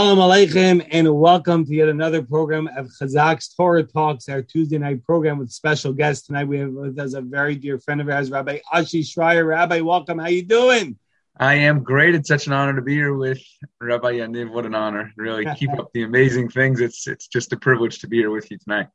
Shalom Aleichem, and welcome to yet another program of Chazak's Torah Talks, our Tuesday night program with special guests. Tonight we have with us a very dear friend of ours, Rabbi Ashi Schreier. Rabbi, welcome. How you doing? I am great. It's such an honor to be here with Rabbi Yaniv. What an honor! Really keep up the amazing things. It's it's just a privilege to be here with you tonight.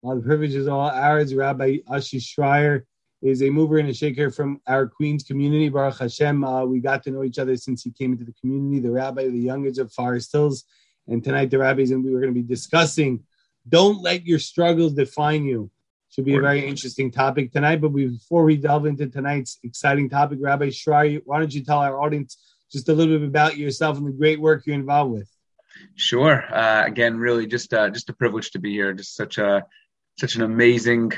Well, the privilege is all ours. Rabbi Ashi Schreier is a mover and a shaker from our Queens community. Baruch Hashem, uh, we got to know each other since he came into the community. The rabbi, of the youngest of Forest Hills, and tonight the rabbis and we were going to be discussing. Don't let your struggles define you. Should be a very interesting topic tonight. But before we delve into tonight's exciting topic, Rabbi Schreier, why don't you tell our audience just a little bit about yourself and the great work you're involved with? Sure. Uh, again, really, just uh, just a privilege to be here. Just such a such an amazing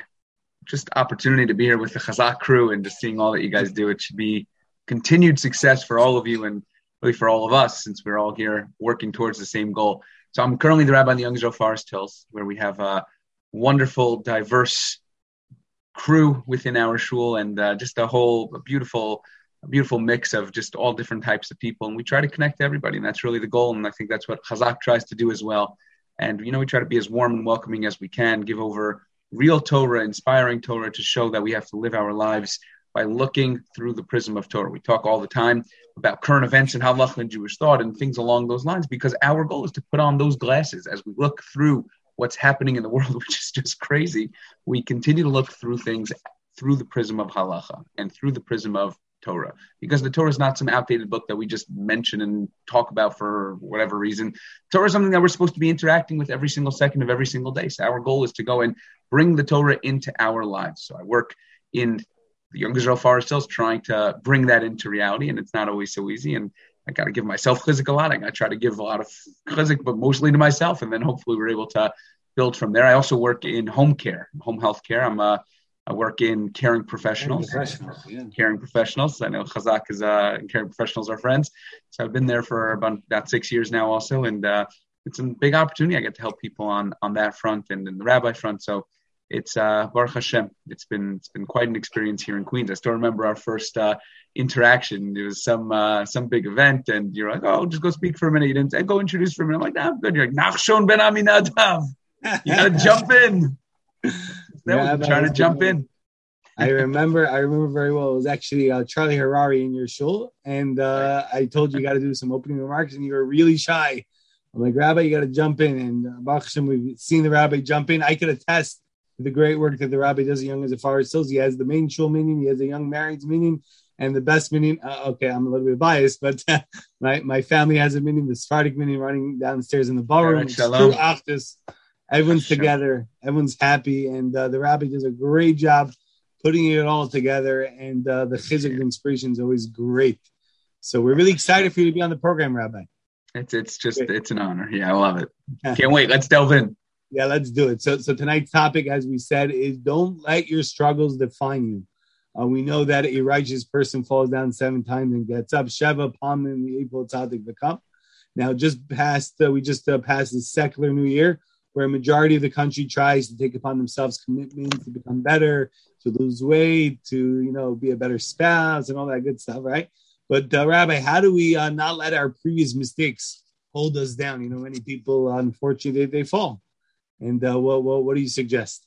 just opportunity to be here with the Chazak crew and just seeing all that you guys do. It should be continued success for all of you and really for all of us since we're all here working towards the same goal. So I'm currently the rabbi in the Young Israel Forest Hills, where we have a wonderful, diverse crew within our shul and uh, just a whole a beautiful, a beautiful mix of just all different types of people. And we try to connect to everybody, and that's really the goal. And I think that's what Chazak tries to do as well. And you know, we try to be as warm and welcoming as we can, give over real Torah, inspiring Torah to show that we have to live our lives by looking through the prism of Torah. We talk all the time about current events and halacha and Jewish thought and things along those lines because our goal is to put on those glasses as we look through what's happening in the world, which is just crazy. We continue to look through things through the prism of halacha and through the prism of Torah because the Torah is not some outdated book that we just mention and talk about for whatever reason. Torah is something that we're supposed to be interacting with every single second of every single day. So our goal is to go and bring the Torah into our lives. So I work in the Young Israel Forest Hills trying to bring that into reality, and it's not always so easy. And I got to give myself chizik a lot. I try to give a lot of chizik, but mostly to myself, and then hopefully we're able to build from there. I also work in home care, home health care. I'm a I work in caring professionals. Caring professionals, yeah. caring professionals. I know Chazak is uh, caring professionals are friends. So I've been there for about, about six years now, also, and uh, it's a big opportunity. I get to help people on on that front and in the rabbi front. So it's uh, Baruch Hashem. It's been it's been quite an experience here in Queens. I still remember our first uh, interaction. It was some uh, some big event, and you're like, "Oh, just go speak for a minute." You didn't go introduce for a minute. I'm like, "Nah, I'm good." You're like, "Nachshon ben Aminadav." You gotta jump in yeah, was trying to jump in. I remember, I remember very well. It was actually uh, Charlie Harary in your shul, and uh, I told you you got to do some opening remarks, and you were really shy. I'm like, Rabbi, you got to jump in, and uh, we've seen the Rabbi jump in. I could attest to the great work that the Rabbi does. Young as a far as He has the main shul minyan, he has a young married minyan, and the best minyan. Uh, okay, I'm a little bit biased, but my my family has a minyan, the Sephardic minyan, running downstairs in the ballroom. True Everyone's sure. together. Everyone's happy, and uh, the rabbi does a great job putting it all together. And uh, the chizik inspiration is always great. So we're really excited for you to be on the program, Rabbi. It's it's just great. it's an honor. Yeah, I love it. Can't wait. Let's delve in. Yeah, let's do it. So so tonight's topic, as we said, is don't let your struggles define you. Uh, we know that a righteous person falls down seven times and gets up. Sheva Pam in the April Tzadik cup. Now, just past, uh, we just uh, passed the secular new year where a majority of the country tries to take upon themselves commitments to become better, to lose weight, to you know be a better spouse, and all that good stuff, right? But uh, Rabbi, how do we uh, not let our previous mistakes hold us down? You know, many people, unfortunately, they, they fall. And uh, what, what what do you suggest?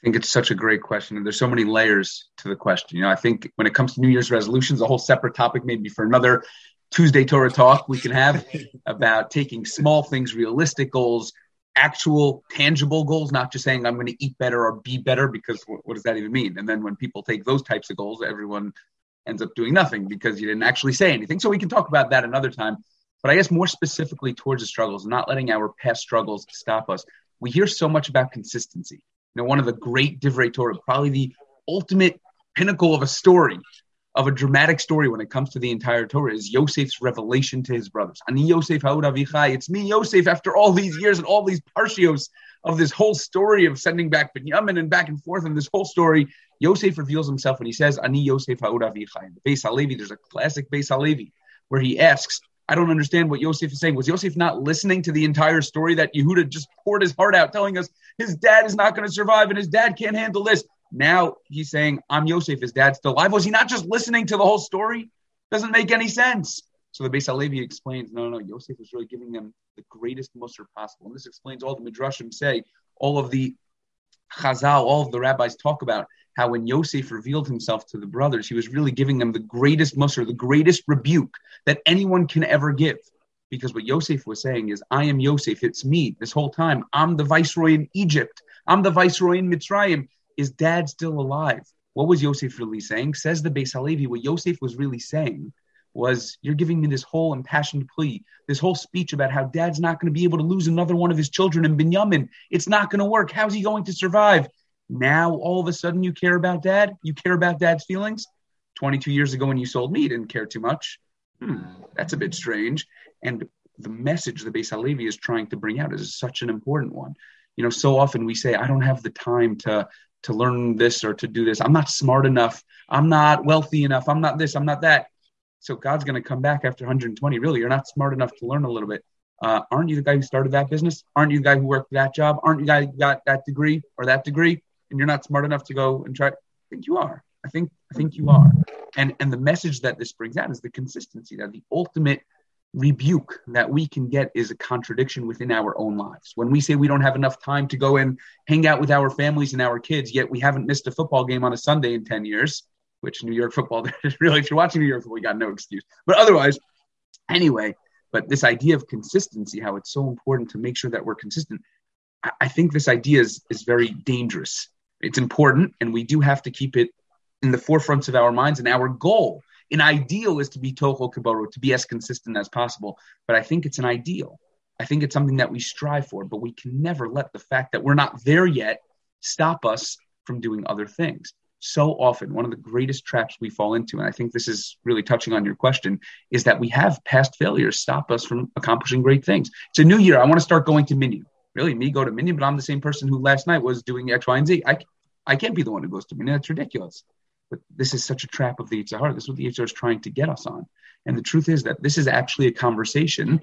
I think it's such a great question, and there's so many layers to the question. You know, I think when it comes to New Year's resolutions, a whole separate topic, maybe for another Tuesday Torah talk, we can have about taking small things, realistic goals, actual tangible goals, not just saying I'm going to eat better or be better, because what, what, does that even mean? And then when people take those types of goals, everyone ends up doing nothing because you didn't actually say anything. So we can talk about that another time. But I guess more specifically towards the struggles, not letting our past struggles stop us. We hear so much about consistency. You know, one of the great Divrei Torah, probably the ultimate pinnacle of a story of a dramatic story when it comes to the entire Torah is Yosef's revelation to his brothers. Ani Yosef Avichai. It's me, Yosef, after all these years and all these parshios of this whole story of sending back Binyamin and back and forth and this whole story. Yosef reveals himself when he says, Ani Yosef Avichai. The Beis Halevi, there's a classic Beis Halevi where he asks, I don't understand what Yosef is saying. Was Yosef not listening to the entire story that Yehuda just poured his heart out, telling us his dad is not going to survive and his dad can't handle this? Now he's saying, I'm Yosef, his dad's still alive. Was he not just listening to the whole story? Doesn't make any sense. So the Beis Halevi explains, no, no, no, Yosef was really giving them the greatest mussar possible. And this explains all the Midrashim say, all of the Chazal, all of the rabbis talk about how when Yosef revealed himself to the brothers, he was really giving them the greatest mussar, the greatest rebuke that anyone can ever give. Because what Yosef was saying is, I am Yosef, it's me this whole time. I'm the viceroy in Egypt. I'm the viceroy in Mitzrayim. Is dad still alive? What was Yosef really saying? Says the Beis Halevi, what Yosef was really saying was, You're giving me this whole impassioned plea, this whole speech about how dad's not going to be able to lose another one of his children in Binyamin. It's not going to work. How's he going to survive? Now, all of a sudden, you care about dad? You care about dad's feelings? 22 years ago, when you sold me, you didn't care too much. Hmm, that's a bit strange. And the message the Beis Halevi is trying to bring out is such an important one. You know, so often we say, I don't have the time to to learn this or to do this. I'm not smart enough. I'm not wealthy enough. I'm not this. I'm not that. So God's going to come back after 120. Really, you're not smart enough to learn a little bit. Uh, aren't you the guy who started that business? Aren't you the guy who worked that job? Aren't you the guy who got that degree or that degree? And you're not smart enough to go and try. I think you are. I think I think you are. And and the message that this brings out is the consistency. That the ultimate rebuke that we can get is a contradiction within our own lives. When we say we don't have enough time to go and hang out with our families and our kids, yet we haven't missed a football game on a Sunday in 10 years, which New York football, really, if you're watching New York football, you got no excuse. But otherwise, anyway, but this idea of consistency, how it's so important to make sure that we're consistent, I, think this idea is, is very dangerous. It's important, and we do have to keep it in the forefronts of our minds. And our goal an ideal is to be toho kiboro, to be as consistent as possible. But I think it's an ideal. I think it's something that we strive for, but we can never let the fact that we're not there yet stop us from doing other things. So often, one of the greatest traps we fall into, and I think this is really touching on your question, is that we have past failures stop us from accomplishing great things. It's a new year. I want to start going to Minyan. Really, me go to Minyan, but I'm the same person who last night was doing X, Y, and Z. I, I can't be the one who goes to Minyan. That's ridiculous. But this is such a trap of the Yitzhar. This is what the Yitzhar is trying to get us on. And the truth is that this is actually a conversation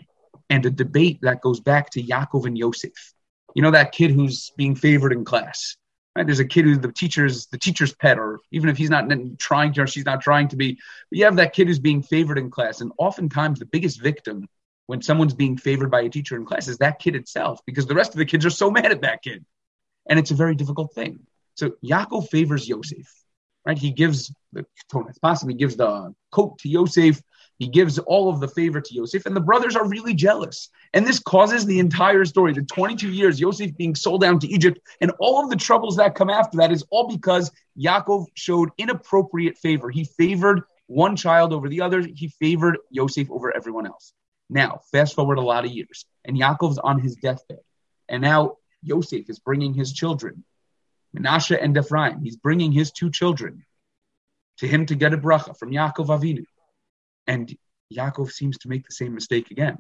and a debate that goes back to Yaakov and Yosef. You know that kid who's being favored in class. Right? There's a kid who the teacher's the teacher's pet, or even if he's not trying to or she's not trying to be, but you have that kid who's being favored in class. And oftentimes the biggest victim when someone's being favored by a teacher in class is that kid itself, because the rest of the kids are so mad at that kid. And it's a very difficult thing. So Yaakov favors Yosef right? He gives the Pasim, he gives the coat to Yosef, he gives all of the favor to Yosef, and the brothers are really jealous. And this causes the entire story, the 22 years, Yosef being sold down to Egypt, and all of the troubles that come after that is all because Yaakov showed inappropriate favor. He favored one child over the other, he favored Yosef over everyone else. Now, fast forward a lot of years, and Yaakov's on his deathbed. And now Yosef is bringing his children Menashe and Ephraim. He's bringing his two children to him to get a bracha from Yaakov Avinu. And Yaakov seems to make the same mistake again.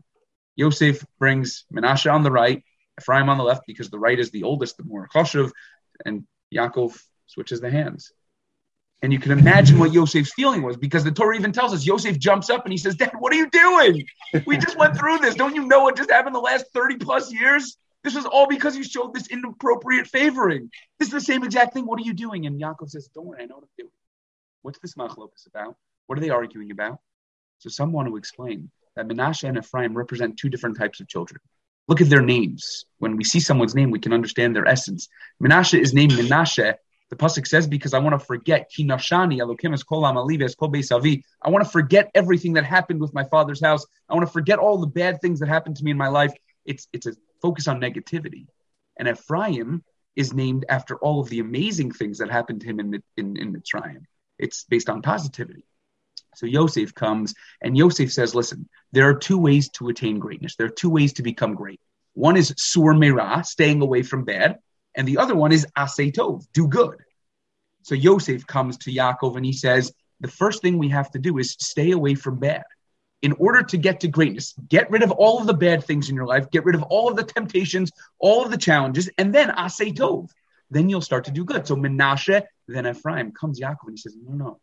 Yosef brings Menashe on the right, Ephraim on the left, because the right is the oldest, the more choshev, and Yaakov switches the hands. And you can imagine what Yosef's feeling was because the Torah even tells us Yosef jumps up and he says, Dad, what are you doing? We just went through this. Don't you know what just happened the last 30 plus years? This was all because you showed this inappropriate favoring. This is the same exact thing. What are you doing? And Yaakov says, Don't worry, I know what I'm doing. What's this machlokas about? What are they arguing about? So some want to explain that Menashe and Ephraim represent two different types of children. Look at their names. When we see someone's name, we can understand their essence. Menashe is named Menashe. The pasuk says because I want to forget Kinashani Elokim es kol amalives kol. I want to forget everything that happened with my father's house. I want to forget all the bad things that happened to me in my life. It's it's a focus on negativity. And Ephraim is named after all of the amazing things that happened to him in, in, in Mitzrayim. It's based on positivity. So Yosef comes and Yosef says, listen, there are two ways to attain greatness. There are two ways to become great. One is sur mera, staying away from bad. And the other one is asay tov, do good. So Yosef comes to Yaakov and he says, the first thing we have to do is stay away from bad in order to get to greatness, get rid of all of the bad things in your life, get rid of all of the temptations, all of the challenges, and then asay tov. Then you'll start to do good. So Menashe, then Ephraim comes Yaakov and he says, No, no.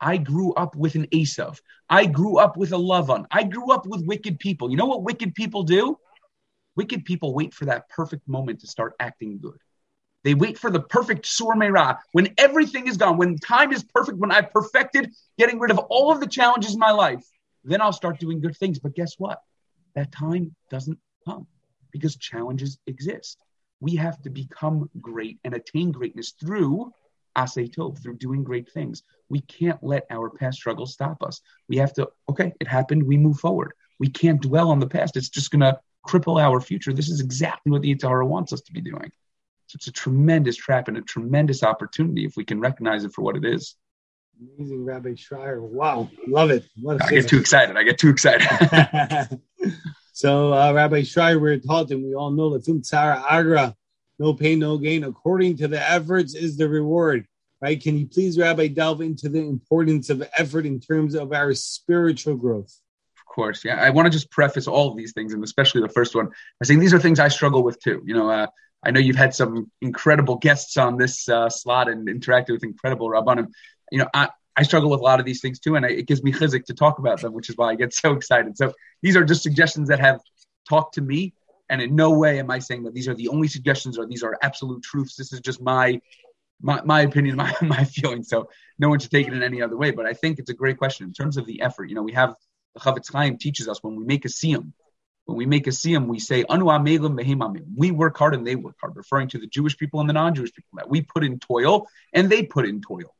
I grew up with an Esav. I grew up with a Lavan. I grew up with wicked people. You know what wicked people do? Wicked people wait for that perfect moment to start acting good. They wait for the perfect sur mera, when everything is gone, when time is perfect, when I've perfected getting rid of all of the challenges in my life then I'll start doing good things. But guess what? That time doesn't come because challenges exist. We have to become great and attain greatness through asay tov, through doing great things. We can't let our past struggles stop us. We have to, okay, it happened, we move forward. We can't dwell on the past. It's just going to cripple our future. This is exactly what the Yetzer Hara wants us to be doing. So it's a tremendous trap and a tremendous opportunity if we can recognize it for what it is. Amazing, Rabbi Schreier. Wow, love it. I get too excited. I get too excited. so, uh, Rabbi Schreier, we're taught, and we all know that Tzara Agra, no pain, no gain. According to the efforts is the reward. Right? Can you please, Rabbi, delve into the importance of effort in terms of our spiritual growth? Of course, yeah. I want to just preface all of these things, and especially the first one, by saying these are things I struggle with too. You know, uh, I know you've had some incredible guests on this uh, slot and interacted with incredible rabbanim. You know, I, I struggle with a lot of these things too, and I, it gives me chizik to talk about them, which is why I get so excited. So these are just suggestions that have talked to me, and in no way am I saying that these are the only suggestions or these are absolute truths. This is just my my, my opinion, my my feeling. So no one should take it in any other way. But I think it's a great question in terms of the effort. You know, we have the Chofetz Chaim teaches us when we make a siyum, when we make a siyum, we say anu We work hard and they work hard, referring to the Jewish people and the non-Jewish people that we put in toil and they put in toil.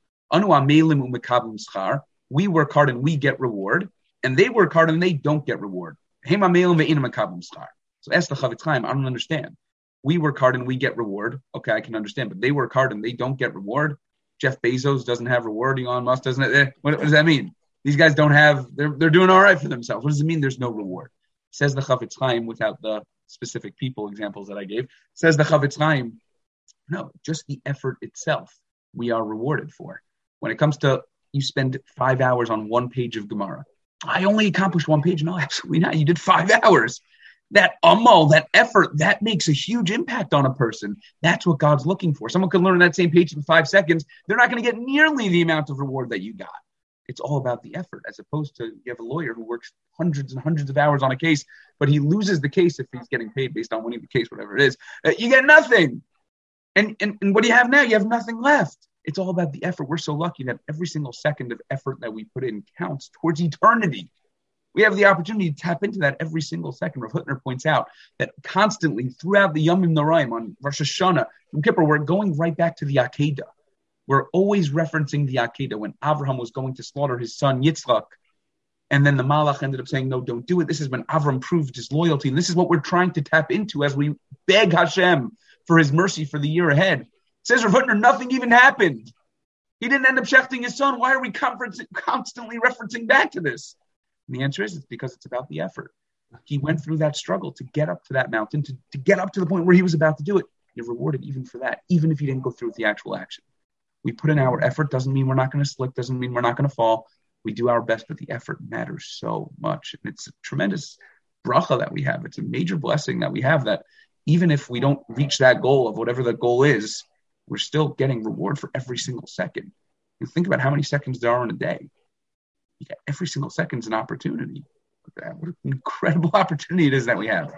We work hard and we get reward, and they work hard and they don't get reward. So ask the Chofetz Chaim. I don't understand we work hard and we get reward. Okay, I can understand, but they work hard and they don't get reward. Jeff Bezos doesn't have reward. Elon Musk doesn't. Eh, what, what, does that mean? These guys don't have. They're they're doing all right for themselves. What does it mean? There's no reward. Says the Chofetz Chaim without the specific people examples that I gave. Says the Chofetz Chaim. No, just the effort itself we are rewarded for. When it comes to you spend five hours on one page of Gemara. I only accomplished one page. No, absolutely not. You did five hours that amal, that effort, that makes a huge impact on a person. That's what God's looking for. Someone can learn that same page in five seconds. They're not going to get nearly the amount of reward that you got. It's all about the effort, as opposed to you have a lawyer who works hundreds and hundreds of hours on a case, but he loses the case if he's getting paid based on winning the case, whatever it is. Uh, you get nothing. And, and, and what do you have now? You have nothing left. It's all about the effort. We're so lucky that every single second of effort that we put in counts towards eternity we have the opportunity to tap into that every single second. Rav Hutner points out that constantly throughout the Yom Noraim on Rosh Hashanah, Yom Kippur, we're going right back to the Akedah. We're always referencing the Akedah when Avraham was going to slaughter his son Yitzchak. And then the Malach ended up saying, No, don't do it. This is when Avram proved his loyalty. And this is what we're trying to tap into as we beg Hashem for his mercy for the year ahead. Says Rav Hutner, nothing even happened. He didn't end up shechting his son. Why are we constantly referencing back to this? And the answer is it's because it's about the effort. He went through that struggle to get up to that mountain, to, to get up to the point where he was about to do it. You're rewarded even for that, even if you didn't go through with the actual action. We put in our effort, doesn't mean we're not going to slip, doesn't mean we're not going to fall. We do our best, but the effort matters so much. And it's a tremendous bracha that we have. It's a major blessing that we have that even if we don't reach that goal of whatever the goal is, we're still getting reward for every single second. You think about how many seconds there are in a day Yeah, every single second is an opportunity. What an incredible opportunity it is that we have.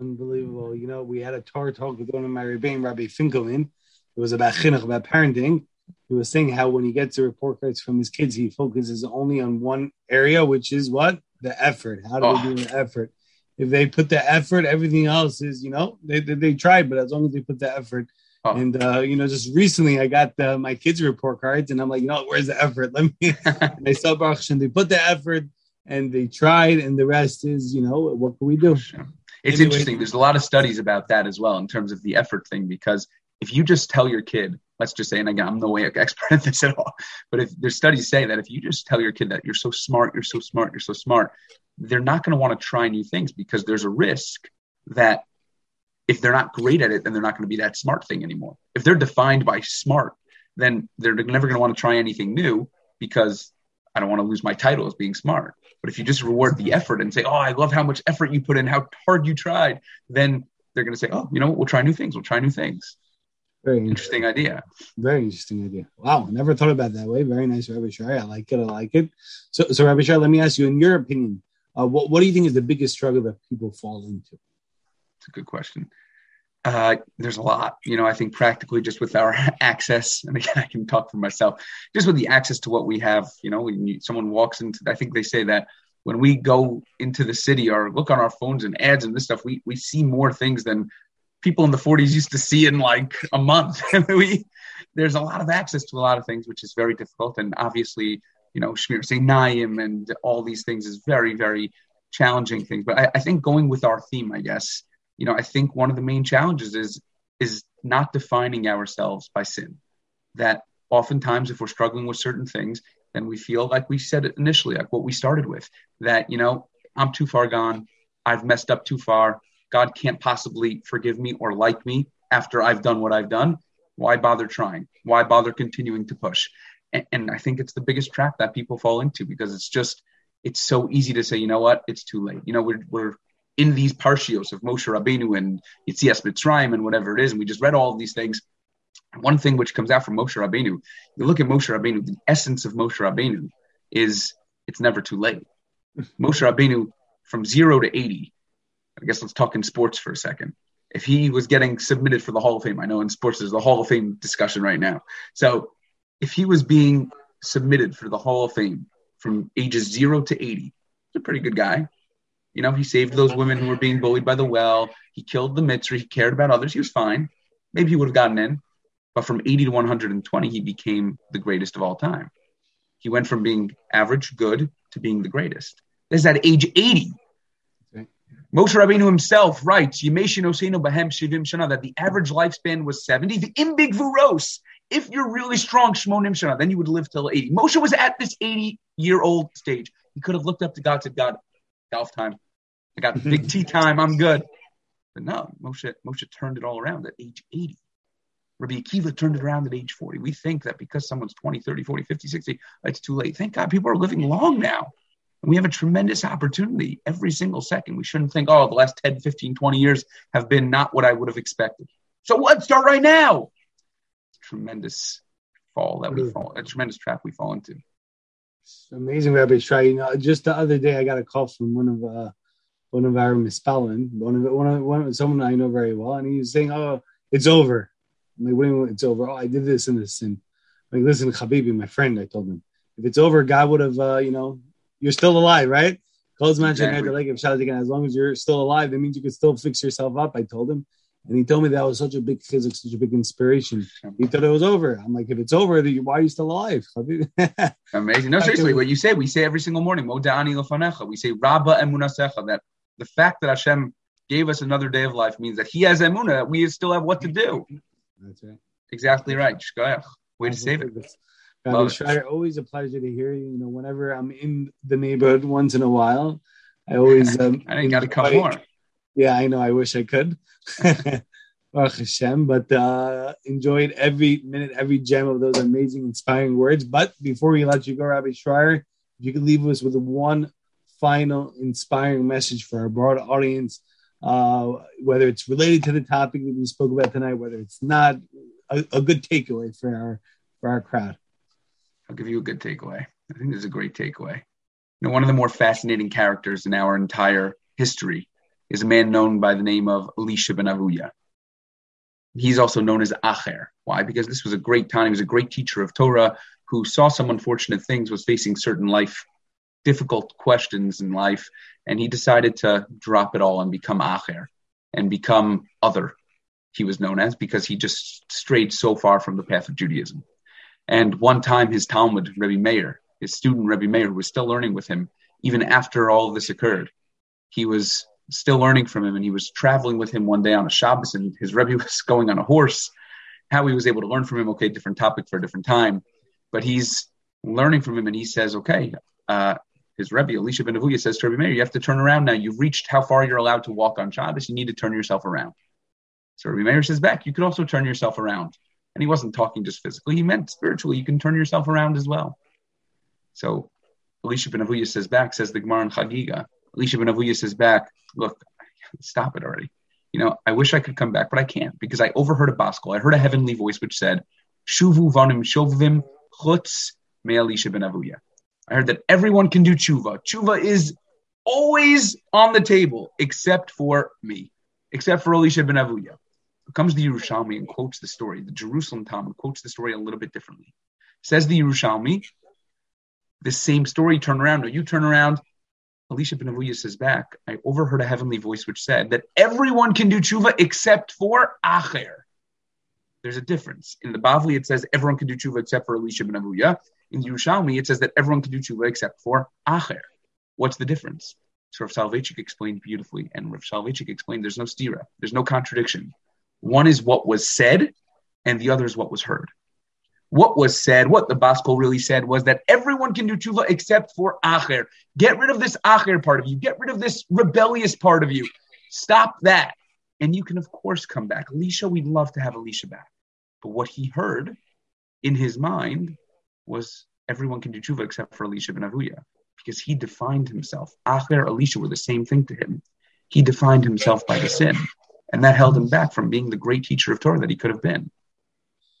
Unbelievable. You know, we had a Torah talk with one of my Rebbeim, Rabbi Finkelman. It was about chinuch, about parenting. He was saying how when he gets the report cards from his kids, he focuses only on one area, which is what? The effort. How do oh. they do the effort? If they put the effort, everything else is, you know, they, they, they tried, but as long as they put the effort, Oh. And uh, you know, just recently I got the, my kids' report cards, and I'm like, you know, where's the effort? Let me. they saw Baruch and they put the effort, and they tried, and the rest is, you know, what can we do? It's anyway. interesting. There's a lot of studies about that as well in terms of the effort thing, because if you just tell your kid, let's just say, and again, I'm no way expert at this at all, but if there's studies say that if you just tell your kid that you're so smart, you're so smart, you're so smart, they're not going to want to try new things because there's a risk that if they're not great at it, then they're not going to be that smart thing anymore. If they're defined by smart, then they're never going to want to try anything new because I don't want to lose my title as being smart. But if you just reward the effort and say, "Oh, I love how much effort you put in, how hard you tried," then they're going to say, "Oh, you know what? We'll try new things. We'll try new things." Very interesting, interesting idea. Very interesting idea. Wow, never thought about that way. Very nice, Rabbi Shai. I like it. I like it. So, so Rabbi Shai, let me ask you, in your opinion, uh, what what do you think is the biggest struggle that people fall into? It's a good question. Uh, there's a lot, you know, I think practically just with our access, and again, I can talk for myself, just with the access to what we have, you know, when someone walks into, I think they say that when we go into the city or look on our phones and ads and this stuff, we we see more things than people in the 40s used to see in like a month. we there's a lot of access to a lot of things, which is very difficult. And obviously, you know, Shmiras Einayim and all these things is very, very challenging things. But I, I think going with our theme, I guess, you know, I think one of the main challenges is is not defining ourselves by sin. That oftentimes, if we're struggling with certain things, then we feel like we said it initially, like what we started with, that you know, I'm too far gone, I've messed up too far. God can't possibly forgive me or like me after I've done what I've done. Why bother trying? Why bother continuing to push? And, and I think it's the biggest trap that people fall into because it's just it's so easy to say, you know what, it's too late. You know, we're we're in these parshios of Moshe Rabbeinu and Yitzias Mitzrayim and whatever it is, and we just read all of these things. One thing which comes out from Moshe Rabbeinu, you look at Moshe Rabbeinu, the essence of Moshe Rabbeinu is it's never too late. Moshe Rabbeinu from zero to 80, I guess let's talk in sports for a second. If he was getting submitted for the Hall of Fame, I know in sports there's the Hall of Fame discussion right now. So if he was being submitted for the Hall of Fame from ages zero to 80, he's a pretty good guy. You know, he saved those women who were being bullied by the well. He killed the Mitzri. He cared about others. He was fine. Maybe he would have gotten in. But from 80 to 120, he became the greatest of all time. He went from being average, good, to being the greatest. This is at age 80. Okay. Moshe Rabbeinu himself writes, Yemeshin Oseinu Bahem Shivim Shana, that the average lifespan was 70. The imbig vuros, if you're really strong, shmonim shana, then you would live till 80. Moshe was at this 80 year old stage. He could have looked up to God, said, God, golf time. I got big tea time. I'm good. But no, Moshe, Moshe turned it all around at age 80. Rabbi Akiva turned it around at age 40. We think that because someone's 20, 30, 40, 50, 60, it's too late. Thank God people are living long now. And we have a tremendous opportunity every single second. We shouldn't think, oh, the last 10, 15, 20 years have been not what I would have expected. So what? Start right now. Tremendous fall that we fall, a tremendous trap we fall into. It's amazing, Rabbi Shai. You know, just the other day, I got a call from one of uh, one of our mispallelim, one of one of one of someone I know very well, and he was saying, "Oh, it's over." I'm like, "When it's over?" Oh, I did this and this, and I'm like, "Listen, Habibi, my friend," I told him, "If it's over, God would have, uh, you know, you're still alive, right?" Close mention exactly. like as long as you're still alive, that means you can still fix yourself up. I told him, and he told me that was such a big physics, such a big inspiration. He thought it was over. I'm like, if it's over, why are you still alive? Amazing. No, seriously, what you say, we say every single morning, Moda'ani. We say Rabba emunasecha, that the fact that Hashem gave us another day of life means that He has emuna. We still have what to do. That's right. Exactly right. Shkoyach. Way to save it. God, Shire, always a pleasure to hear you. You know, whenever I'm in the neighborhood once in a while, I always um, I got to come more. Yeah, I know. I wish I could. Hashem, but uh, enjoyed every minute, every gem of those amazing, inspiring words. But before we let you go, Rabbi Schreier, if you could leave us with one final inspiring message for our broad audience, uh, whether it's related to the topic that we spoke about tonight, whether it's not, a, a good takeaway for our for our crowd. I'll give you a good takeaway. I think this is a great takeaway. You know, one of the more fascinating characters in our entire history is a man known by the name of Elisha ben Avuya. He's also known as Acher. Why? Because this was a great time. He was a great teacher of Torah who saw some unfortunate things, was facing certain life, difficult questions in life, and he decided to drop it all and become Acher and become other, he was known as, because he just strayed so far from the path of Judaism. And one time his Talmud, Rebbe Meir, his student Rebbe Meir, was still learning with him, even after all this occurred, he was still learning from him. And he was traveling with him one day on a Shabbos, and his Rebbe was going on a horse. How he was able to learn from him, okay, different topic for a different time. But he's learning from him, and he says, okay, uh, his Rebbe, Elisha ben Avuya, says to Rebbe Meir, you have to turn around now. You've reached how far you're allowed to walk on Shabbos. You need to turn yourself around. So Rebbe Meir says back, you could also turn yourself around. And he wasn't talking just physically, he meant spiritually. You can turn yourself around as well. So Elisha ben Avuya says back, says the Gemara in Chagiga, Elisha ben Avuya says back, look, stop it already. You know, I wish I could come back, but I can't because I overheard a baskol. I heard a heavenly voice which said, Shuvu vanim shovvim chutz me Elisha ben Avuya. I heard that everyone can do tshuva. Tshuva is always on the table except for me, except for Elisha ben Avuya. Comes the Yerushalmi and quotes the story. The Jerusalem Talmud quotes the story a little bit differently. Says the Yerushalmi, the same story turn around. No, you turn around Elisha ben Avuya says back, I overheard a heavenly voice which said that everyone can do tshuva except for Acher. There's a difference. In the Bavli, it says everyone can do tshuva except for Elisha ben Avuya. In Yerushalmi, it says that everyone can do tshuva except for Acher. What's the difference? So Rav Soloveitchik explained beautifully, and Rav Soloveitchik explained there's no stira, there's no contradiction. One is what was said, and the other is what was heard. What was said, what the Baskol really said was that everyone can do tshuva except for Acher. Get rid of this Acher part of you. Get rid of this rebellious part of you. Stop that. And you can, of course, come back. Elisha, we'd love to have Elisha back. But what he heard in his mind was everyone can do tshuva except for Elisha ben Avuya because he defined himself. Acher, Elisha were the same thing to him. He defined himself by the sin. And that held him back from being the great teacher of Torah that he could have been.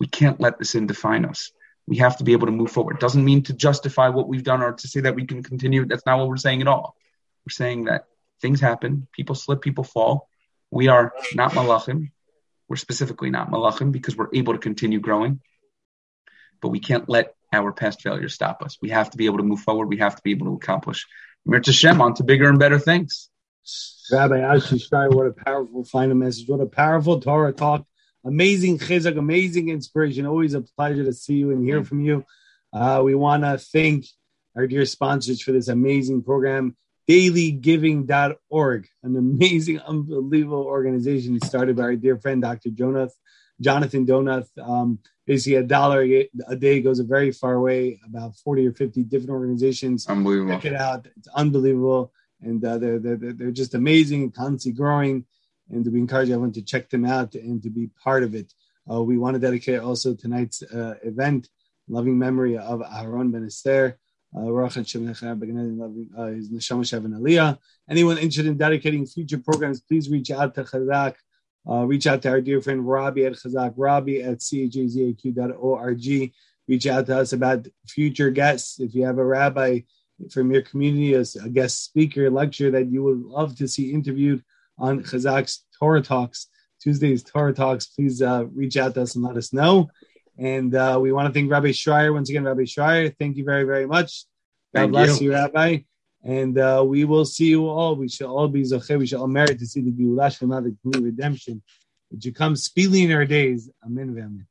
We can't let the sin define us. We have to be able to move forward. Doesn't mean to justify what we've done or to say that we can continue. That's not what we're saying at all. We're saying that things happen, people slip, people fall. We are not malachim. We're specifically not malachim because we're able to continue growing. But we can't let our past failures stop us. We have to be able to move forward. We have to be able to accomplish. Mirta Shem to bigger and better things. Rabbi Ashi what a powerful final message. What a powerful Torah talk. Amazing chizuk, amazing inspiration. Always a pleasure to see you and hear from you. Uh, we want to thank our dear sponsors for this amazing program, dailygiving.org, an amazing, unbelievable organization started by our dear friend, Dr. Jonath, Jonathan Donath. Um, basically, a dollar a day goes a very far way, about 40 or 50 different organizations. Unbelievable. Check it out. It's unbelievable. And uh, they're, they're, they're just amazing, constantly growing. And we encourage everyone to check them out and to be part of it. Uh, we want to dedicate also tonight's uh, event, loving memory of Aaron Ben Esther. Uh, uh, Anyone interested in dedicating future programs, please reach out to Chazak. Uh, reach out to our dear friend Robbie at Chazak, Robbie at chazaq.org. Reach out to us about future guests. If you have a rabbi from your community, as a guest speaker, lecture that you would love to see interviewed on Chazak's Torah Talks, Tuesday's Torah Talks, please uh, reach out to us and let us know. And uh, we want to thank Rabbi Schreier once again. Rabbi Schreier, thank you very, very much. God thank bless you. you, Rabbi. And uh, we will see you all. We shall all be Zoche. We shall all merit to see the Geulah Shleimah, the redemption, Would you come speedily in our days. Amen. Amen.